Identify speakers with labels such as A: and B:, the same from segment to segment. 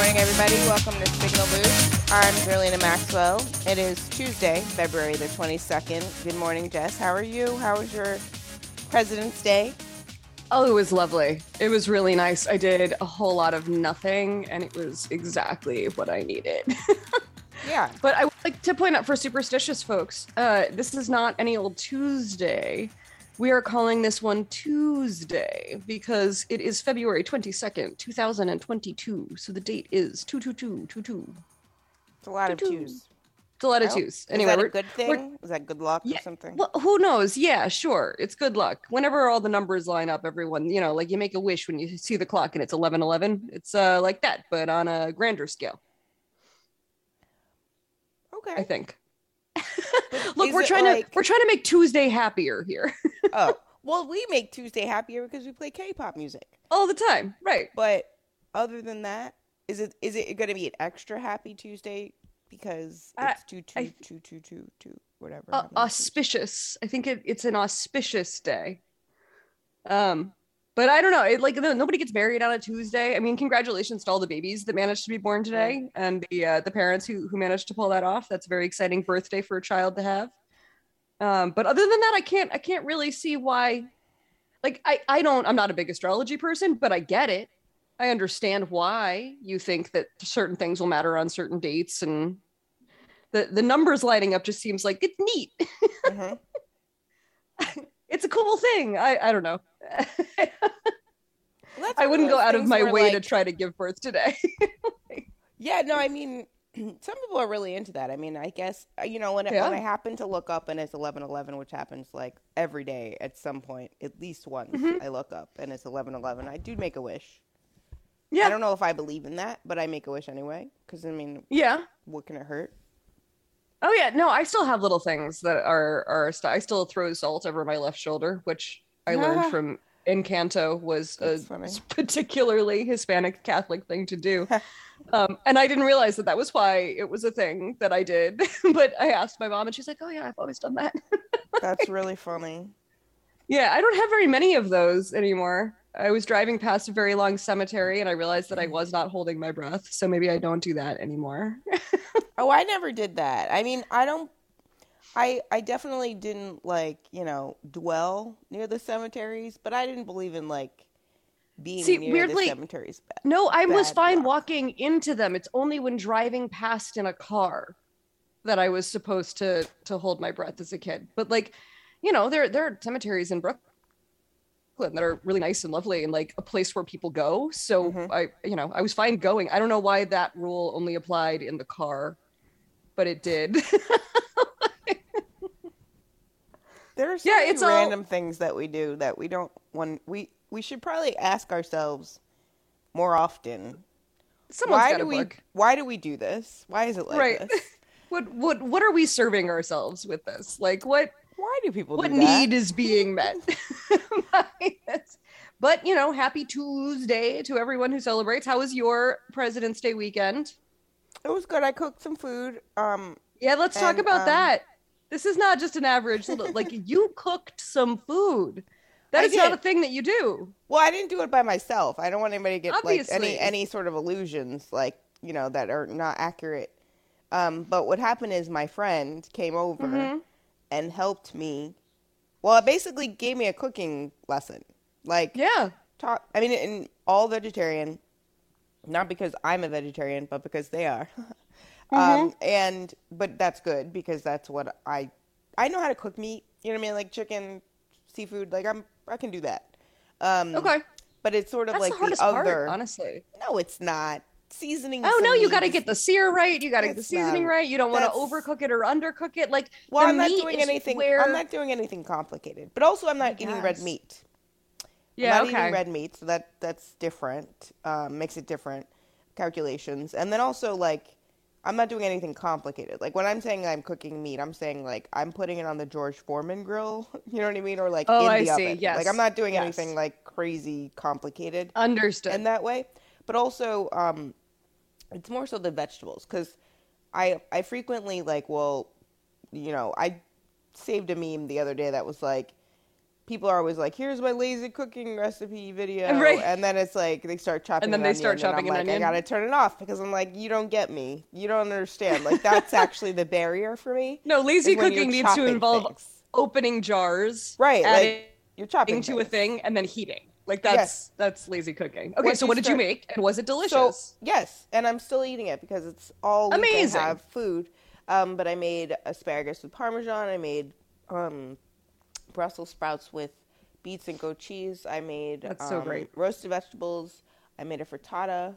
A: Morning, everybody. Welcome to Signal Boost. I'm Zerlina Maxwell. It is Tuesday, February the 22nd. Good morning, Jess. How are you? How was your President's Day?
B: Oh, it was lovely. It was really nice. I did a whole lot of nothing, and it was exactly what I needed.
A: Yeah.
B: but I would like to point out for superstitious folks, uh, this is not any old Tuesday. We are calling this one Tuesday because it is February 22nd, 2022. So the date is 22222.
A: It's a lot of twos.
B: It's a lot of twos.
A: Is
B: Anyway,
A: that a good thing? Is that good luck
B: Yeah,
A: or something?
B: Well, who knows? Yeah, sure. It's good luck. Whenever all the numbers line up, everyone, you know, like you make a wish when you see the clock and it's 1111. It's uh like that, but on a grander scale,
A: okay.
B: I think. Look, we're trying
A: like-
B: to we're trying to make Tuesday happier here
A: oh, well, we make Tuesday happier because we play K-pop music.
B: all the time, right?
A: But other than that, is it is it going to be an extra happy Tuesday because
B: I-
A: it's two
B: I-
A: two two two two two whatever?
B: Uh,
A: how many twos?
B: auspicious. I think it, it's an auspicious day. Um, but I don't know. It like no, nobody gets married on a Tuesday. I mean, congratulations to all the babies that managed to be born today, and the uh, the parents who who managed to pull that off. That's a very exciting birthday for a child to have. Um, but other than that, I can't I can't really see why. Like I I don't I'm not a big astrology person, but I get it. I understand why you think that certain things will matter on certain dates and the the numbers lining up just seems like it's neat.
A: Mhm.
B: it's a cool thing. I I don't know.
A: Well,
B: I wouldn't go out of my way to try to give birth today.
A: Yeah, no, I mean, some people are really into that. I mean, I guess uh, you know when, it,
B: Yeah.
A: when I happen to look up and it's eleven eleven, which happens like every day at some point, at least once.
B: Mm-hmm.
A: I look up and it's eleven eleven. I do make a wish.
B: yeah.
A: I don't know if I believe in that, but I make a wish anyway. Because I mean,
B: yeah.
A: what can it hurt?
B: Oh yeah. No, I still have little things that are are st- I still throw salt over my left shoulder, which I learned from Encanto was a
A: funny.
B: particularly Hispanic Catholic thing to do. um, and I didn't realize that that was why it was a thing that I did. but I asked my mom, and she's like, "Oh yeah, I've always done that."
A: That's really funny.
B: Yeah, I don't have very many of those anymore. I was driving past a very long cemetery and I realized that I was not holding my breath. So maybe I don't do that anymore.
A: Oh, I never did that. I mean, I don't. I I definitely didn't like you know dwell near the cemeteries, but I didn't believe in like being
B: See,
A: near
B: weirdly-
A: the cemeteries.
B: no, I was fine
A: luck.
B: walking into them. It's only when driving past in a car that I was supposed to to hold my breath as a kid. But like, you know, there there are cemeteries in Brooklyn that are really nice and lovely and like a place where people go. So
A: Mhm.
B: I you know, I was fine going. I don't know why that rule only applied in the car, but it did.
A: There are so
B: Yeah, it's all-
A: random things that we do that we don't want. We we should probably ask ourselves more often.
B: Someone's
A: why do we why do we do this? Why is it like
B: Right.
A: this?
B: what what what are we serving ourselves with this like what
A: Why do people
B: what
A: do that?
B: need is being met but you know happy tuesday to everyone who celebrates how was your president's day weekend
A: It was good. I cooked some food. Um,
B: yeah let's talk about
A: um,
B: that this is not just an average like you cooked some food That
A: I
B: is not
A: did.
B: a thing that you do
A: well, I didn't do it by myself. I don't want anybody to get like any any sort of illusions, like you know, that are not accurate. Um, but what happened is my friend came over
B: Mhm.
A: And helped me. Well, it basically gave me a cooking lesson. Like,
B: yeah.
A: taught i mean and all vegetarian not because i'm a vegetarian but because they are. Um and but that's good because that's what i i know how to cook meat you know what i mean? Like chicken seafood like i'm i can do that. Um
B: okay.
A: but it's sort of
B: that's
A: like
B: the
A: the
B: part
A: other
B: honestly.
A: No it's not seasoning
B: Oh no, you got to get the sear right. You got to get the seasoning
A: not-
B: right. You don't want to overcook it or undercook it. Like
A: well i'm not doing anything
B: Where...
A: i'm not doing anything complicated but also i'm not eating red meat
B: Yeah,
A: I'm not
B: okay.
A: eating red meat, so that that's different. Um, makes it different calculations, and then also like I'm not doing anything complicated. Like when I'm saying I'm cooking meat, I'm saying like I'm putting it on the George Foreman grill. You know what I mean? Or like
B: Oh,
A: in
B: I
A: the
B: see.
A: oven.
B: Yes.
A: Like I'm not doing
B: Yes.
A: anything like crazy complicated
B: Understood.
A: in that way. But also, um, it's more so the vegetables because I I frequently like well, you know, I saved a meme the other day that was like. People are always like, "Here's my lazy cooking recipe video,"
B: Right.
A: and then it's like they start chopping.
B: And then
A: an
B: they
A: onion,
B: start
A: and
B: chopping
A: I'm
B: an
A: like,
B: onion.
A: I gotta turn it off because I'm like, you don't get me. You don't understand. Like that's actually the barrier for me.
B: no, lazy cooking needs to involve
A: things.
B: opening jars,
A: Right, like you're chopping
B: into a thing, and then heating. Like that's
A: Yes.
B: that's lazy cooking. Okay,
A: Once
B: so what did you make, and was it delicious?
A: So yes, and I'm still eating it because it's all
B: Amazing.
A: I have food. Um, but I made asparagus with parmesan. I made um, Brussels sprouts with beets and goat cheese. I made
B: That's so
A: um,
B: great.
A: roasted vegetables. I made a frittata.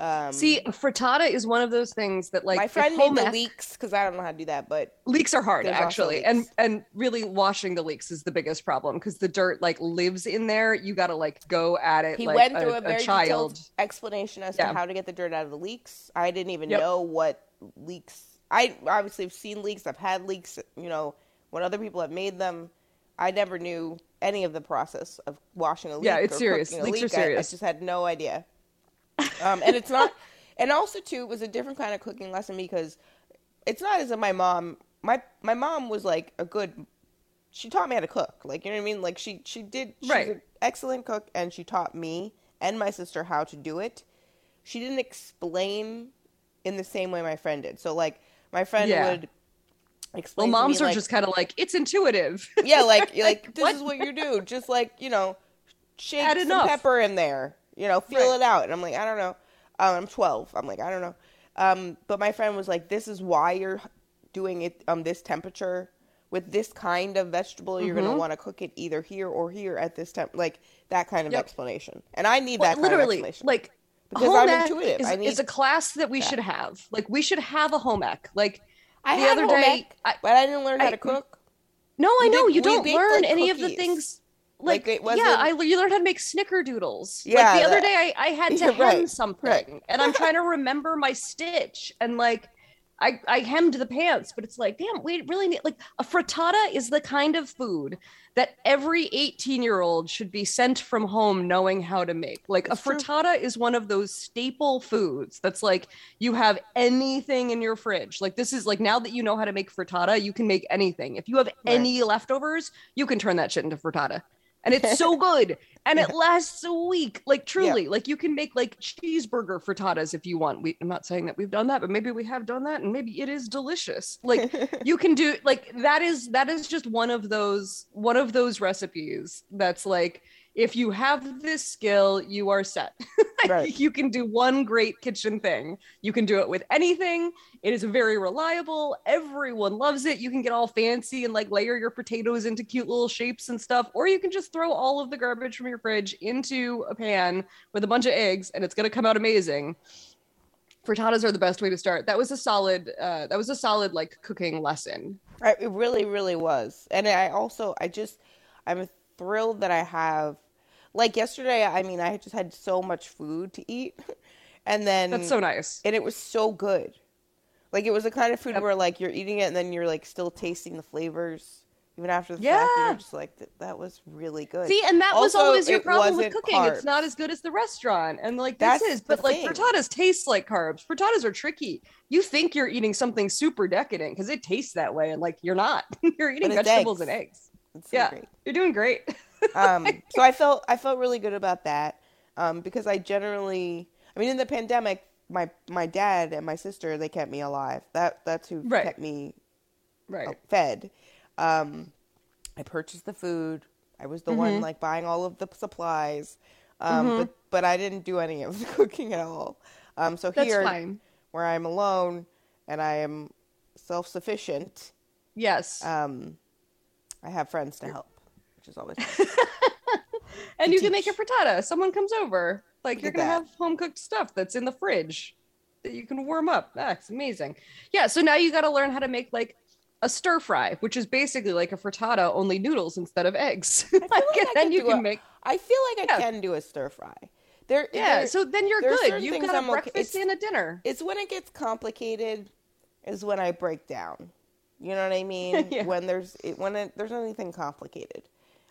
A: Um,
B: See, frittata is one of those things that like
A: my friend made the
B: ec-
A: leeks because I don't know how to do that, but
B: leaks are hard actually and and really washing the leaks is the biggest problem because the dirt like lives in there you gotta like go at it
A: he
B: like
A: went through a,
B: a
A: very
B: child
A: detailed explanation as
B: Yeah.
A: to how to get the dirt out of the leaks. I didn't even
B: Yep.
A: know what leaks. I obviously have seen leaks. I've had leaks. You know, when other people have made them, I never knew any of the process of washing a leak.
B: Yeah, it's
A: or
B: serious.
A: cooking a
B: are
A: leak. I- I, just had no idea. Um, and it's not. And also, too, it was a different kind of cooking lesson because it's not as if my mom. My my mom was like a good. She taught me how to cook. Like you know what I mean. Like she she did. She's
B: Right.
A: an excellent cook, and she taught me and my sister how to do it. She didn't explain in the same way my friend did. So like my friend
B: Yeah.
A: would
B: well moms
A: me,
B: are
A: like,
B: just kind of like it's intuitive
A: yeah, like like this
B: what?
A: is what you do. Just like you know, shake
B: Add
A: some
B: enough.
A: pepper in there. You know, feel
B: Right.
A: it out. And I'm like, I don't know. Um, I'm 12. I'm like, I don't know. Um, but my friend was like, this is why you're doing it um this temperature with this kind of vegetable. You're
B: Mm-hmm.
A: gonna want to cook it either here or here at this temp. Like that kind of
B: Yep.
A: explanation. And I need
B: Well,
A: that kind
B: literally
A: of explanation.
B: like
A: Because
B: home
A: I'm
B: ec
A: intuitive.
B: Is,
A: I
B: is a class that we
A: that.
B: should have like we should have a home ec like
A: I
B: the
A: had
B: other day
A: ec,
B: I-
A: but I didn't learn how to cook.
B: no i know
A: did-
B: you don't
A: baked,
B: learn
A: like,
B: any of the things
A: Like,
B: like,
A: it wasn't-
B: yeah, I you learned how to make snickerdoodles.
A: Yeah,
B: like the other day, I, I had to
A: Yeah,
B: hem
A: right,
B: something,
A: right.
B: and I'm trying to remember my stitch, and like I I hemmed the pants, but it's like, damn, we really need like a frittata is the kind of food that every 18 year old should be sent from home knowing how to make. Like
A: It's
B: a
A: true.
B: frittata is one of those staple foods that's like you have anything in your fridge. Like this is like now that you know how to make frittata, you can make anything. If you have any leftovers, you can turn that shit into frittata. And it's so good. And it lasts a week. Like truly. Like you can make like cheeseburger frittatas if you want. We I'm not saying that we've done that, but maybe we have done that and maybe it is delicious. Like you can do like that is that is just one of those one of those recipes that's like if you have this skill you are set.
A: Right.
B: you can do one great kitchen thing. You can do it with anything. It is very reliable. Everyone loves it. You can get all fancy and like layer your potatoes into cute little shapes and stuff or you can just throw all of the garbage from your fridge into a pan with a bunch of eggs and it's going to come out amazing. Frittatas are the best way to start. That was a solid uh that was a solid like cooking lesson.
A: It really, really was. And I also, I just, I'm thrilled that I have, like yesterday, I mean, I just had so much food to eat. And then,
B: that's so nice
A: and it was so good. Like, it was the kind of food
B: Yep.
A: where, like, you're eating it and then you're, like, still tasting the flavors. Even after the fact,
B: Yeah.
A: you're just like, "Th- that was really good.
B: See, and that was always your problem with cooking. It's not as good as the restaurant. And like this
A: That's
B: is,
A: the
B: but like
A: thing.
B: frittatas taste like carbs. Frittatas are tricky. You think you're eating something super decadent because it tastes that way, and like you're not. you're eating vegetables
A: eggs.
B: and eggs.
A: It's so
B: yeah,
A: great.
B: you're doing great.
A: um, so I felt I felt really good about that um, because I generally, I mean, in the pandemic, my my dad and my sister they kept me alive. That that's who
B: Right.
A: kept me
B: right.
A: uh, fed. Um, I purchased the food. I was the
B: Mm-hmm.
A: one like buying all of the supplies, um, but but I didn't do any of the cooking at all. Um, so
B: That's
A: here,
B: fine.
A: where I'm alone and I am self sufficient,
B: Yes.
A: um, I have friends to help, which is always
B: and you can make a frittata. Someone comes over. Like
A: Look
B: you're gonna
A: that.
B: have home cooked stuff that's in the fridge that you can warm up. That's amazing. Yeah. So now you got to learn how to make like a stir fry, which is basically like a frittata, only noodles instead of eggs.
A: like I
B: and then you can
A: a-
B: make.
A: I feel like I can do a stir fry. There,
B: Yeah,
A: there-
B: so then you're good. You've got a
A: I'm
B: breakfast
A: it's-
B: and a dinner.
A: it's when it gets complicated is when I break down. You know what I mean?
B: Yeah.
A: When there's it, when it, there's anything complicated.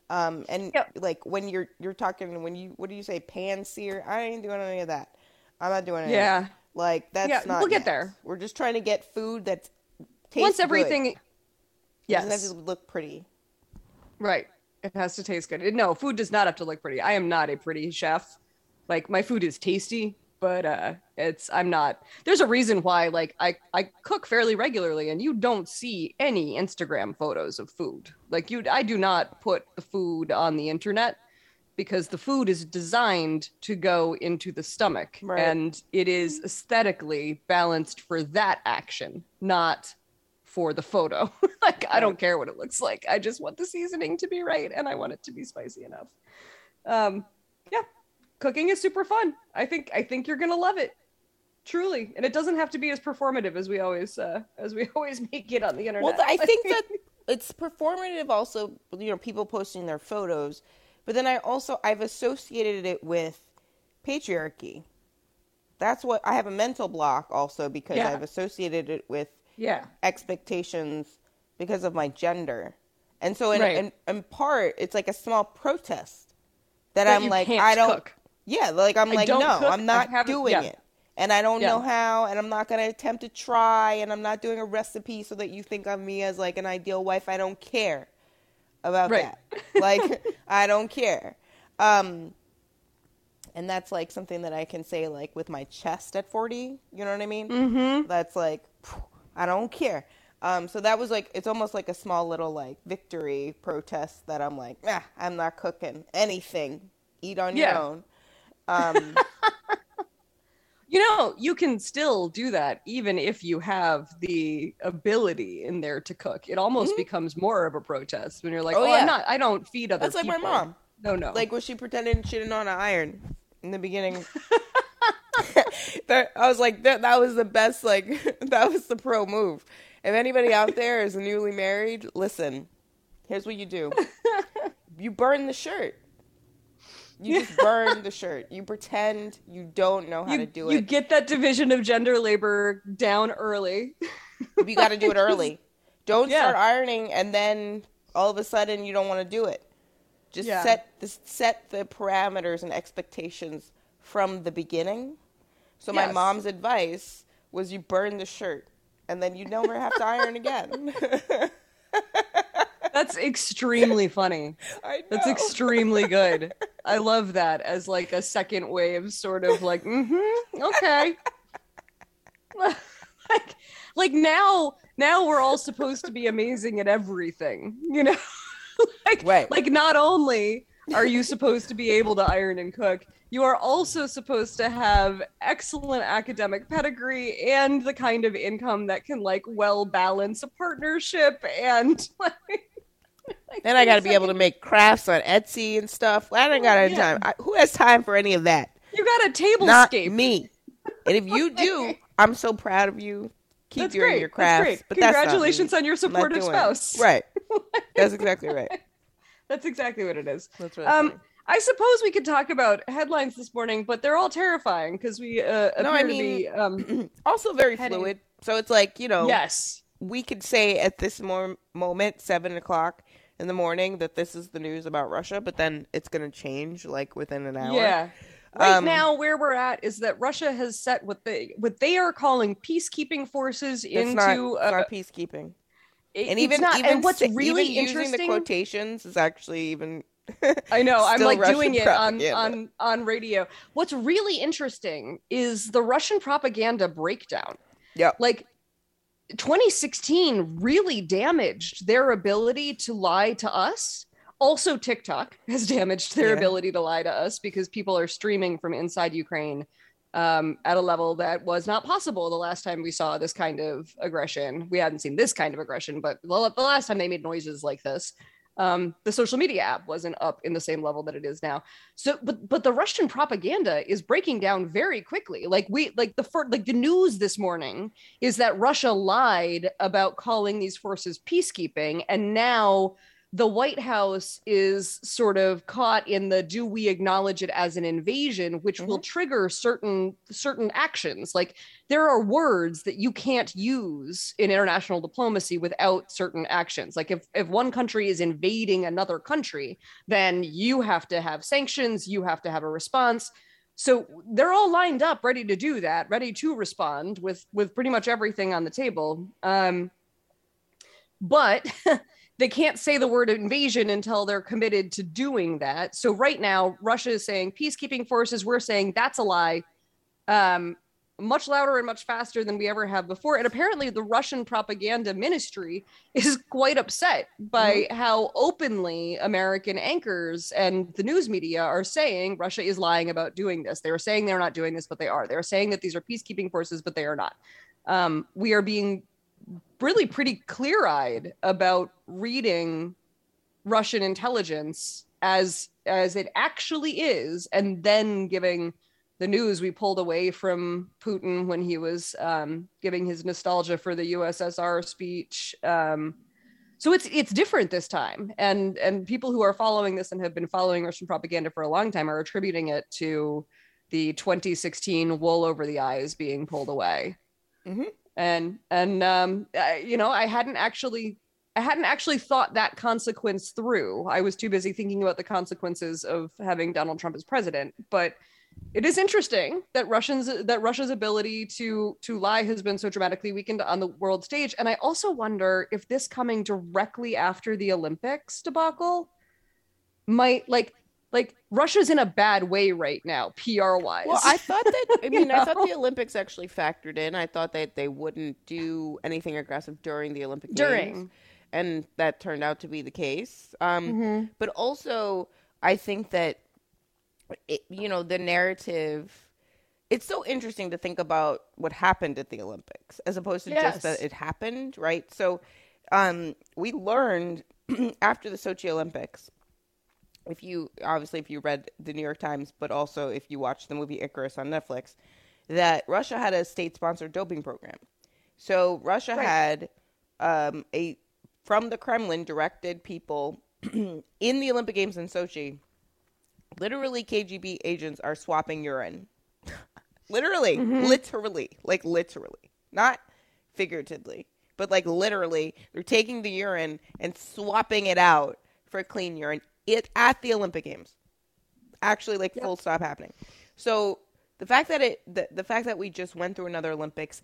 A: Um, and
B: Yep.
A: like when you're you're talking when you what do you say pan sear? I ain't doing any of that. I'm not doing any.
B: Yeah.
A: Like that's
B: Yeah,
A: not.
B: we'll get there.
A: We're just trying to get food that's tastes
B: Once
A: good.
B: everything,
A: It doesn't have
B: yes,
A: to look pretty.
B: right. It has to taste good. No, food does not have to look pretty. I am not a pretty chef. Like my food is tasty, but uh it's I'm not. There's a reason why like I I cook fairly regularly and you don't see any Instagram photos of food. Like you I do not put the food on the internet because the food is designed to go into the stomach
A: Right.
B: and it is aesthetically balanced for that action, not for the photo. like I don't care what it looks like. I just want the seasoning to be right and I want it to be spicy enough. Um yeah. Cooking is super fun. I think I think you're going to love it. Truly. And it doesn't have to be as performative as we always uh as we always make it on the internet.
A: Well, I think that it's performative. Also, you know, people posting their photos, but then I also I've associated it with patriarchy. That's what I have a mental block also because
B: Yeah.
A: I've associated it with
B: yeah.
A: expectations because of my gender, and so in
B: Right.
A: in, in part it's like a small protest that,
B: That
A: I'm like I don't.
B: cook.
A: Yeah, like I'm
B: I
A: like no,
B: cook,
A: I'm not doing
B: yeah.
A: it. And I don't
B: Yeah.
A: know how, and I'm not gonna attempt to try, and I'm not doing a recipe so that you think of me as like an ideal wife. I don't care about
B: Right.
A: that. Like I don't care. Um and that's like something that I can say like with my chest at 40, you know what I mean? Mm-hmm. That's like I don't care. Um so that was like it's almost like a small little like victory protest that I'm like, ah, I'm not cooking anything. Eat on your own. Um
B: You know, you can still do that even if you have the ability in there to cook. It almost becomes more of a protest when you're like,
A: Mm-hmm. Oh,
B: "Oh,
A: yeah.
B: I'm not. I don't feed other people.
A: That's like my mom.
B: No, no.
A: like was she pretending she didn't know how to iron in the beginning i was like that, that was the best like that was the pro move if anybody out there is newly married listen here's what you do you burn the shirt you just burn the shirt you pretend you don't know how
B: you,
A: to do it.
B: you get that division of gender labor down early.
A: you got to do it early don't
B: Yeah.
A: start ironing and then all of a sudden you don't want to do it just
B: Yeah.
A: set the set the parameters and expectations from the beginning so my
B: Yes.
A: mom's advice was you burn the shirt and then you never have to iron again
B: That's extremely funny.
A: I
B: That's extremely good. I love that as like a second wave, sort of like, mm-hmm, okay. like, like now, now we're all supposed to be amazing at everything, you know? like,
A: Right.
B: like not only are you supposed to be able to iron and cook, you are also supposed to have excellent academic pedigree and the kind of income that can like well balance a partnership and like
A: then i got to be able to make crafts on etsy and stuff i don't got any
B: Yeah.
A: time I, who has time for any of that
B: you got a table
A: not
B: scape.
A: me and if you do i'm so proud of you keep
B: That's
A: doing
B: great.
A: your
B: That's
A: crafts that's.
B: Congratulations on your supportive spouse.
A: Right. That's exactly right.
B: That's exactly what it is.
A: That's really
B: Um. I suppose we could talk about headlines this morning, but they're all terrifying because we uh, appear
A: No, I
B: to be. Um,
A: Also very
B: heading-
A: fluid. So it's like, you know,
B: yes.
A: we could say at this more moment, seven o'clock in the morning, that this is the news about Russia, but then it's going to change like within an hour.
B: Yeah. Right
A: Um,
B: now, where we're at is that Russia has set what they what they are calling peacekeeping forces into.
A: not,
B: uh,
A: not peacekeeping.
B: it-
A: And
B: it's
A: even,
B: not,
A: even,
B: and what's
A: sa-
B: really
A: even using the quotations is actually even.
B: I know. I'm like
A: Russian
B: doing it on on on radio. What's really interesting is the Russian propaganda breakdown.
A: Yeah.
B: Like 2016 really damaged their ability to lie to us. Also, TikTok has damaged their
A: Yeah.
B: ability to lie to us because people are streaming from inside Ukraine um, at a level that was not possible the last time we saw this kind of aggression. We hadn't seen this kind of aggression, but the, the last time they made noises like this, um, the social media app wasn't up in the same level that it is now. So, but but the Russian propaganda is breaking down very quickly. Like we like the first like the news this morning is that Russia lied about calling these forces peacekeeping, and now the White House is sort of caught in the do we acknowledge it as an invasion, which mm-hmm. will trigger certain certain actions. Like there are words that you can't use in international diplomacy without certain actions. Like if if one country is invading another country, then you have to have sanctions, you have to have a response. So they're all lined up, ready to do that, ready to respond with with pretty much everything on the table. Um, but they can't say the word invasion until they're committed to doing that. So right now, Russia is saying peacekeeping forces. We're saying that's a lie. Um, much louder and much faster than we ever have before. And apparently, the Russian propaganda ministry is quite upset by mm-hmm. how openly American anchors and the news media are saying Russia is lying about doing this. They are saying they're not doing this, but they are. They are saying that these are peacekeeping forces, but they are not. Um, we are being really pretty clear eyed about reading Russian intelligence as as it actually is, and then giving the news we pulled away from Putin when he was um, giving his nostalgia for the USSR speech. Um, so it's it's different this time, and and people who are following this and have been following Russian propaganda for a long time are attributing it to the 2016 wool over the eyes being pulled away. Mm-hmm and and um, I, you know i hadn't actually i hadn't actually thought that consequence through. I was too busy thinking about the consequences of having donald trump as president. But it is interesting that russians that russia's ability to to lie has been so dramatically weakened on the world stage. And i also wonder if this coming directly after the olympics debacle might like like Russia's in a bad way right now, PR wise.
A: Well, I thought that. I mean, know? I thought the Olympics actually factored in. I thought that they wouldn't do anything aggressive during the Olympic
B: during.
A: Games, and that turned out to be the case. Um, mm-hmm. But also, I think that it, you know the narrative. It's so interesting to think about what happened at the Olympics as opposed to yes. just that it happened, right? So, um, we learned after the Sochi Olympics if you obviously if you read the New York Times, but also if you watched the movie Icarus on Netflix, that Russia had a state-sponsored doping program. So Russia right. had um, a from the Kremlin directed people in the Olympic Games in Sochi. Literally, KGB agents are swapping urine. literally, mm-hmm. literally, like literally, not figuratively, but like literally, they're taking the urine and swapping it out for clean urine it at the Olympic Games. Actually, like yep. full stop happening. So the fact that it the, the fact that we just went through another Olympics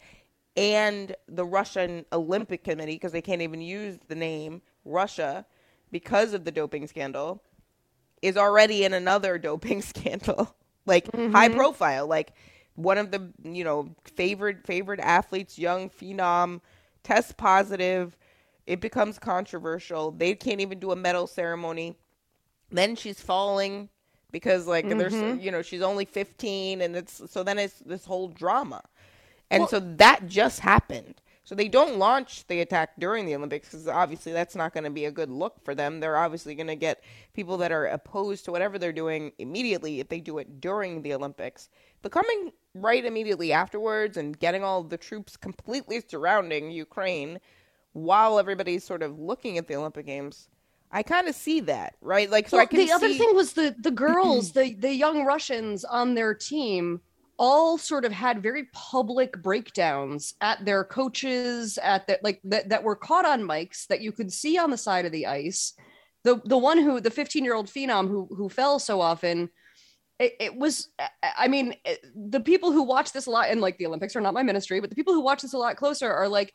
A: and the Russian Olympic Committee because they can't even use the name Russia because of the doping scandal is already in another doping scandal like mm-hmm. high profile like one of the you know favorite favorite athletes young phenom tests positive it becomes controversial they can't even do a medal ceremony then she's falling because like mm-hmm. there's you know she's only 15 and it's so then it's this whole drama. And well, so that just happened. So they don't launch the attack during the olympics because obviously that's not going to be a good look for them. They're obviously going to get people that are opposed to whatever they're doing immediately if they do it during the olympics. But coming right immediately afterwards and getting all the troops completely surrounding ukraine while everybody's sort of looking at the olympic games I kind of see that, right? Like, so well, I can.
B: The
A: see...
B: other thing was the the girls, the the young Russians on their team, all sort of had very public breakdowns at their coaches, at that like that that were caught on mics that you could see on the side of the ice. The the one who the 15 year old phenom who who fell so often. It, it, was i mean the people who watch this a lot and like the olympics are not my ministry but the people who watch this a lot closer are like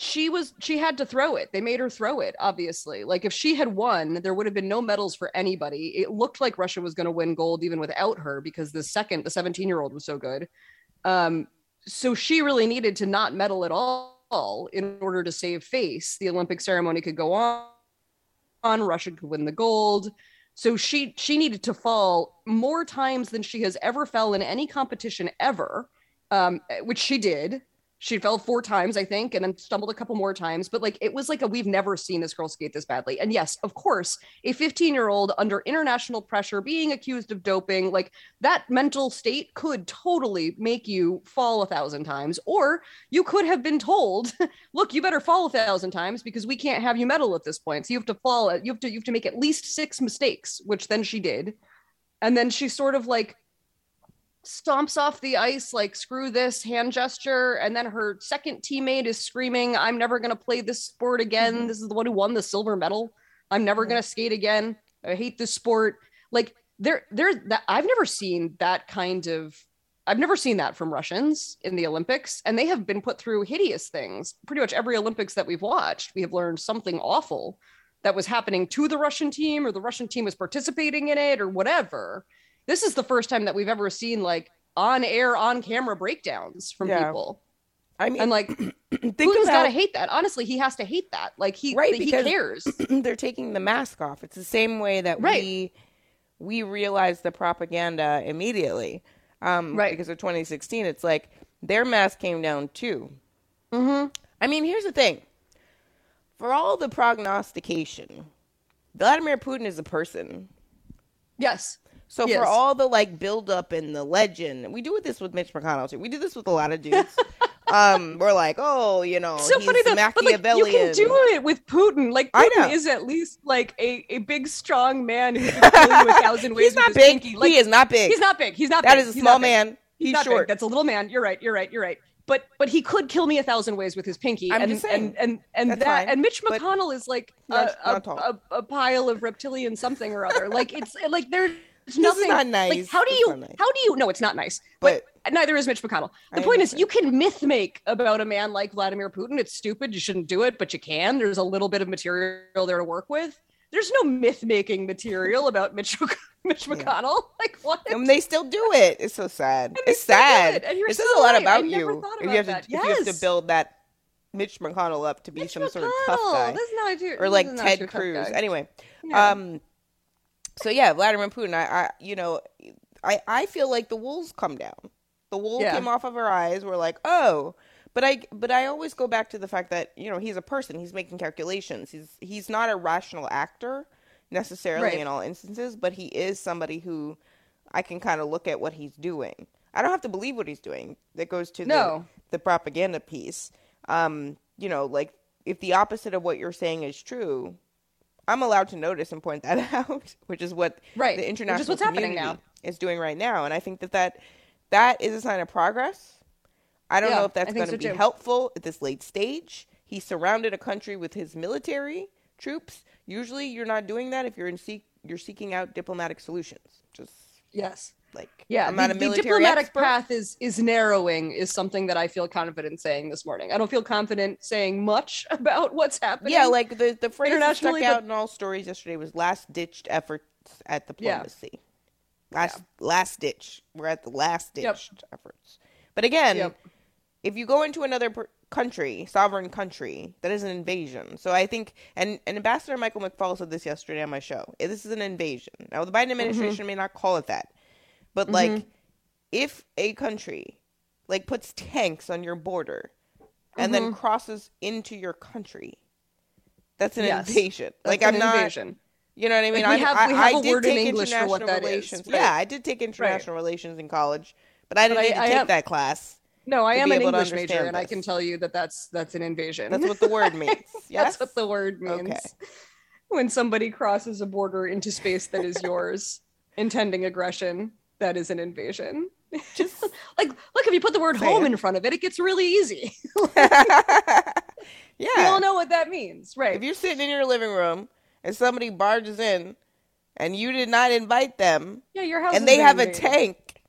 B: she was she had to throw it. They made her throw it obviously. Like if she had won there would have been no medals for anybody. It looked like russia was going to win gold even without her because the second the 17 year old was so good. Um so she really needed to not medal at all in order to save face. The olympic ceremony could go on on russia could win the gold. So she she needed to fall more times than she has ever fell in any competition ever um, which she did She fell four times, I think, and then stumbled a couple more times. But like it was like a we've never seen this girl skate this badly. And yes, of course, a 15 year old under international pressure being accused of doping, like that mental state could totally make you fall a thousand times. Or you could have been told, look, you better fall a thousand times because we can't have you medal at this point. So you have to fall, you have to you have to make at least six mistakes, which then she did. And then she sort of like stomps off the ice like screw this hand gesture and then her second teammate is screaming i'm never going to play this sport again. Mm-hmm. this is the one who won the silver medal. I'm never mm-hmm. going to skate again. I hate this sport. Like there there that i've never seen that kind of i've never seen that from russians in the olympics and they have been put through hideous things. Pretty much every olympics that we've watched we have learned something awful that was happening to the russian team or the russian team was participating in it or whatever this is the first time that we've ever seen like on air, on camera breakdowns from yeah. people. I mean, and like, Putin's got to hate that. Honestly, he has to hate that. Like he, right, he cares.
A: They're taking the mask off. It's the same way that right. we we realize the propaganda immediately. Um, right. Because of 2016, it's like their mask came down too. Mm-hmm. I mean, here's the thing. For all the prognostication, Vladimir Putin is a person.
B: Yes.
A: So yes. for all the like build up and the legend, we do this with Mitch McConnell too. We do this with a lot of dudes. um, we're like, oh, you know, so funny. But, like, you can
B: do it with Putin. Like Putin is at least like a, a big strong man who can kill you a thousand ways.
A: he's not big. Like, he is not big.
B: He's not big. He's not.
A: That
B: big.
A: is a he's small man. He's,
B: he's
A: short.
B: Big. That's a little man. You're right. You're right. You're right. But but he could kill me a thousand ways with his pinky.
A: I'm
B: and,
A: just saying.
B: and and and that fine, and Mitch McConnell is like a, a, a, a, pile of reptilian something or other. Like it's like they're
A: it's nothing. not nice.
B: Like, how do you? Nice. How do you? No, it's not nice. But, but neither is Mitch McConnell. The I point is, you can myth make about a man like Vladimir Putin. It's stupid. You shouldn't do it, but you can. There's a little bit of material there to work with. There's no myth making material about Mitch, Mitch McConnell. Yeah. Like what?
A: And they still do it. It's so sad. It's sad. It. It says a lot right. about you. About if you have to, yes. if you have to build that Mitch McConnell up to be
B: Mitch
A: some
B: McConnell.
A: sort of tough guy,
B: not,
A: or like Ted Cruz. Anyway, yeah. um, so yeah, Vladimir Putin. I, I you know, I I feel like the wool's come down. The wool yeah. came off of her eyes. We're like, oh, but I but I always go back to the fact that you know he's a person. He's making calculations. He's he's not a rational actor necessarily right. in all instances, but he is somebody who I can kind of look at what he's doing. I don't have to believe what he's doing. That goes to no. the the propaganda piece. Um, you know, like if the opposite of what you're saying is true, I'm allowed to notice and point that out, which is what
B: right.
A: the international
B: is what's
A: community
B: happening now.
A: is doing right now. And I think that that, that is a sign of progress. I don't yeah, know if that's going to so be too. helpful at this late stage. He surrounded a country with his military troops. Usually, you're not doing that if you're in seek you're seeking out diplomatic solutions. Just
B: yes,
A: like
B: yeah,
A: I'm not
B: the,
A: a military
B: the diplomatic
A: expert.
B: path is is narrowing is something that I feel confident saying this morning. I don't feel confident saying much about what's happening.
A: Yeah, like the the phrase that stuck out in all stories yesterday was last ditched efforts at diplomacy. Yeah. Last yeah. last ditch. We're at the last ditched yep. efforts. But again, yep. if you go into another per- country, sovereign country, that is an invasion. So I think, and, and Ambassador Michael McFaul said this yesterday on my show. This is an invasion. Now the Biden administration mm-hmm. may not call it that, but mm-hmm. like, if a country like puts tanks on your border and mm-hmm. then crosses into your country, that's an yes, invasion. Like I'm not. Invasion. You know what I mean?
B: Like we have, I, we have
A: I
B: a word in English for what that
A: relations.
B: is. Right.
A: Yeah, I did take international right. relations in college, but I didn't but need I, to I take am, that class.
B: No, I am an English major, and I can tell you that that's that's an invasion.
A: That's what the word means. Yes,
B: that's what the word means. Okay. When somebody crosses a border into space that is yours, intending aggression, that is an invasion. Just like look, if you put the word home in front of it, it gets really easy.
A: yeah,
B: we all know what that means, right?
A: If you're sitting in your living room and somebody barges in, and you did not invite them,
B: yeah, your house,
A: and they have invaded. a tank.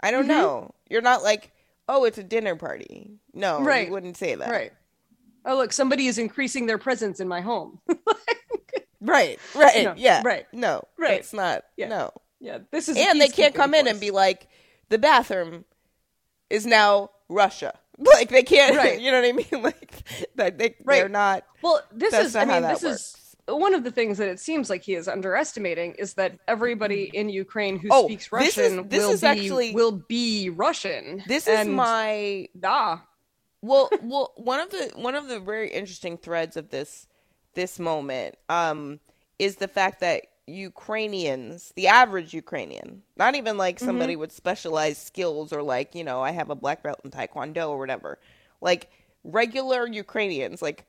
A: I don't mm-hmm. know. You're not like, oh, it's a dinner party. No, right. you wouldn't say that.
B: Right. Oh, look, somebody is increasing their presence in my home.
A: right. Right.
B: No,
A: yeah.
B: Right.
A: No.
B: Right.
A: It's not.
B: Yeah.
A: No.
B: Yeah, this is
A: and they can't come in and be like, the bathroom is now Russia. Like they can't, right. you know what I mean? Like that they, right. they're not.
B: Well, this is. I mean, this works. is one of the things that it seems like he is underestimating is that everybody in Ukraine who
A: oh,
B: speaks Russian
A: this is, this
B: will
A: is
B: be
A: actually,
B: will be Russian.
A: This is my
B: ah.
A: well, well, one of the one of the very interesting threads of this this moment um, is the fact that Ukrainians, the average Ukrainian, not even like
B: Mm-hmm.
A: somebody with specialized skills or like, you know, I have a black belt in taekwondo or whatever. Like regular Ukrainians, like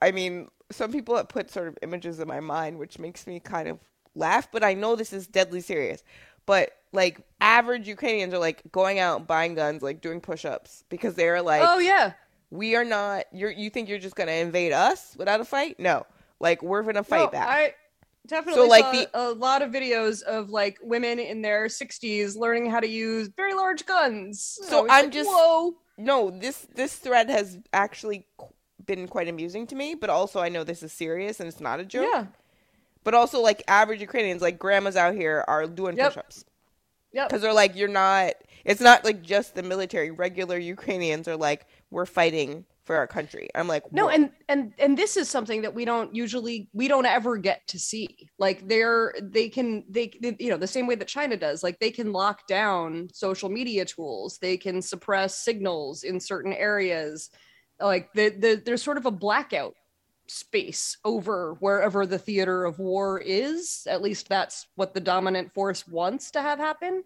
A: I mean, some people have put sort of images in my mind which makes me kind of laugh, but I know this is deadly serious. But like average Ukrainians are like going out buying guns, like doing push-ups because they're like
B: oh yeah.
A: we are not you're you think you're just gonna invade us without a fight no like we're gonna fight
B: No,
A: back
B: I definitely
A: So, like, the-
B: a lot of videos of like women in their 60s learning how to use very large guns.
A: So I'm
B: like,
A: just-
B: whoa.
A: no this this thread has actually been quite amusing to me but also i know this is serious and it's not a joke
B: Yeah.
A: but also like average ukrainians like grandmas out here are doing
B: Yep.
A: push-ups
B: Yep.
A: because they're like you're not it's not like just the military regular ukrainians are like we're fighting for our country i'm like
B: No, and and and this is something that we don't usually we don't ever get to see. Like they're they can they, they you know the same way that China does. Like they can lock down social media tools. They can suppress signals in certain areas. Like the, the there's sort of a blackout space over wherever the theater of war is. At least that's what the dominant force wants to have happen.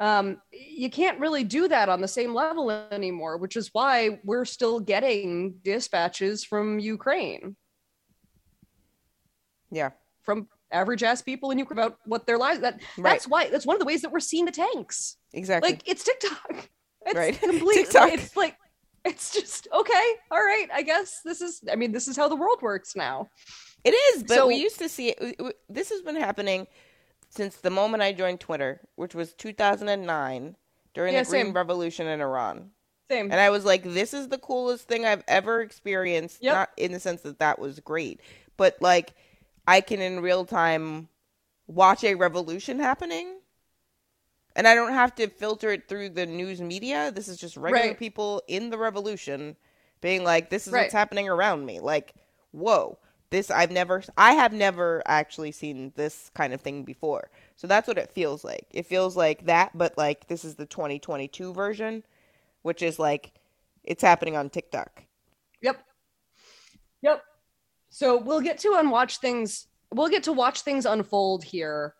B: Um, you can't really do that on the same level anymore, which is why we're still getting dispatches from Ukraine,
A: yeah
B: from average ass people in Ukraine about what their lives. That
A: Right.
B: that's why that's one of the ways that we're seeing the tanks.
A: exactly
B: Like it's TikTok. It's
A: Right.
B: complete-
A: TikTok.
B: It's like it's just okay. All right. I guess this is. I mean, this is how the world works now.
A: It is, but
B: So-
A: we used to see it. This has been happening since the moment I joined Twitter, which was 2009 during
B: Yeah,
A: the Green
B: same.
A: Revolution in Iran.
B: Same.
A: And I was like, this is the coolest thing I've ever experienced.
B: Yep.
A: Not in the sense that that was great, but like I can in real time watch a revolution happening. And I don't have to filter it through the news media. This is just regular
B: Right.
A: people in the revolution being like, this is
B: Right.
A: what's happening around me. Like, whoa, this I've never, I have never actually seen this kind of thing before. So that's what it feels like. It feels like that, but like this is the 2022 version, which is like, it's happening on TikTok.
B: Yep. Yep. So we'll get to unwatch things. We'll get to watch things unfold here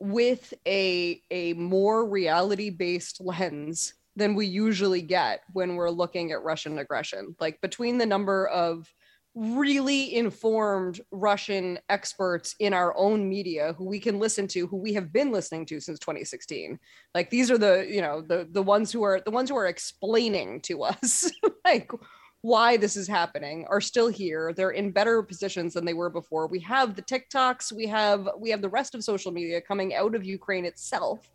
B: with a a more reality based lens than we usually get when we're looking at Russian aggression. Like between the number of really informed Russian experts in our own media who we can listen to, who we have been listening to since 2016. Like these are the, you know, the the ones who are the ones who are explaining to us like why this is happening are still here. They're in better positions than they were before. We have the TikToks, we have we have the rest of social media coming out of Ukraine itself.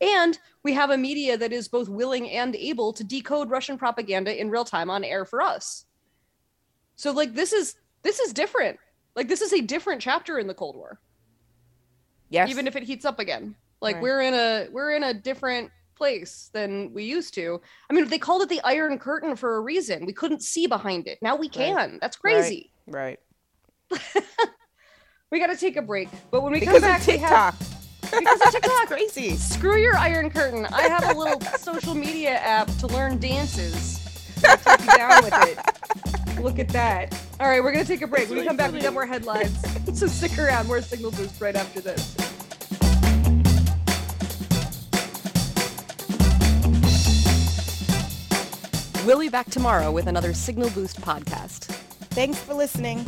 B: And we have a media that is both willing and able to decode Russian propaganda in real time on air for us. So like this is this is different. Like this is a different chapter in the Cold War,
A: Yes.
B: even if it heats up again. Like
A: Right.
B: we're in a we're in a different place than we used to. I mean, they called it the Iron Curtain for a reason. We couldn't see behind it. Now we can. That's crazy.
A: right.
B: We got to take a break. But when we
A: Because
B: come back,
A: of
B: we have
A: TikTok.
B: because of TikTok.
A: crazy.
B: Screw your Iron Curtain. I have a little social media app to learn dances. I'll take you down with it. Look at that. All right, we're gonna take a break. When we come back, we got more headlines. So stick around. More Signal Boost right after this. We'll be back tomorrow with another Signal Boost podcast.
A: Thanks for listening.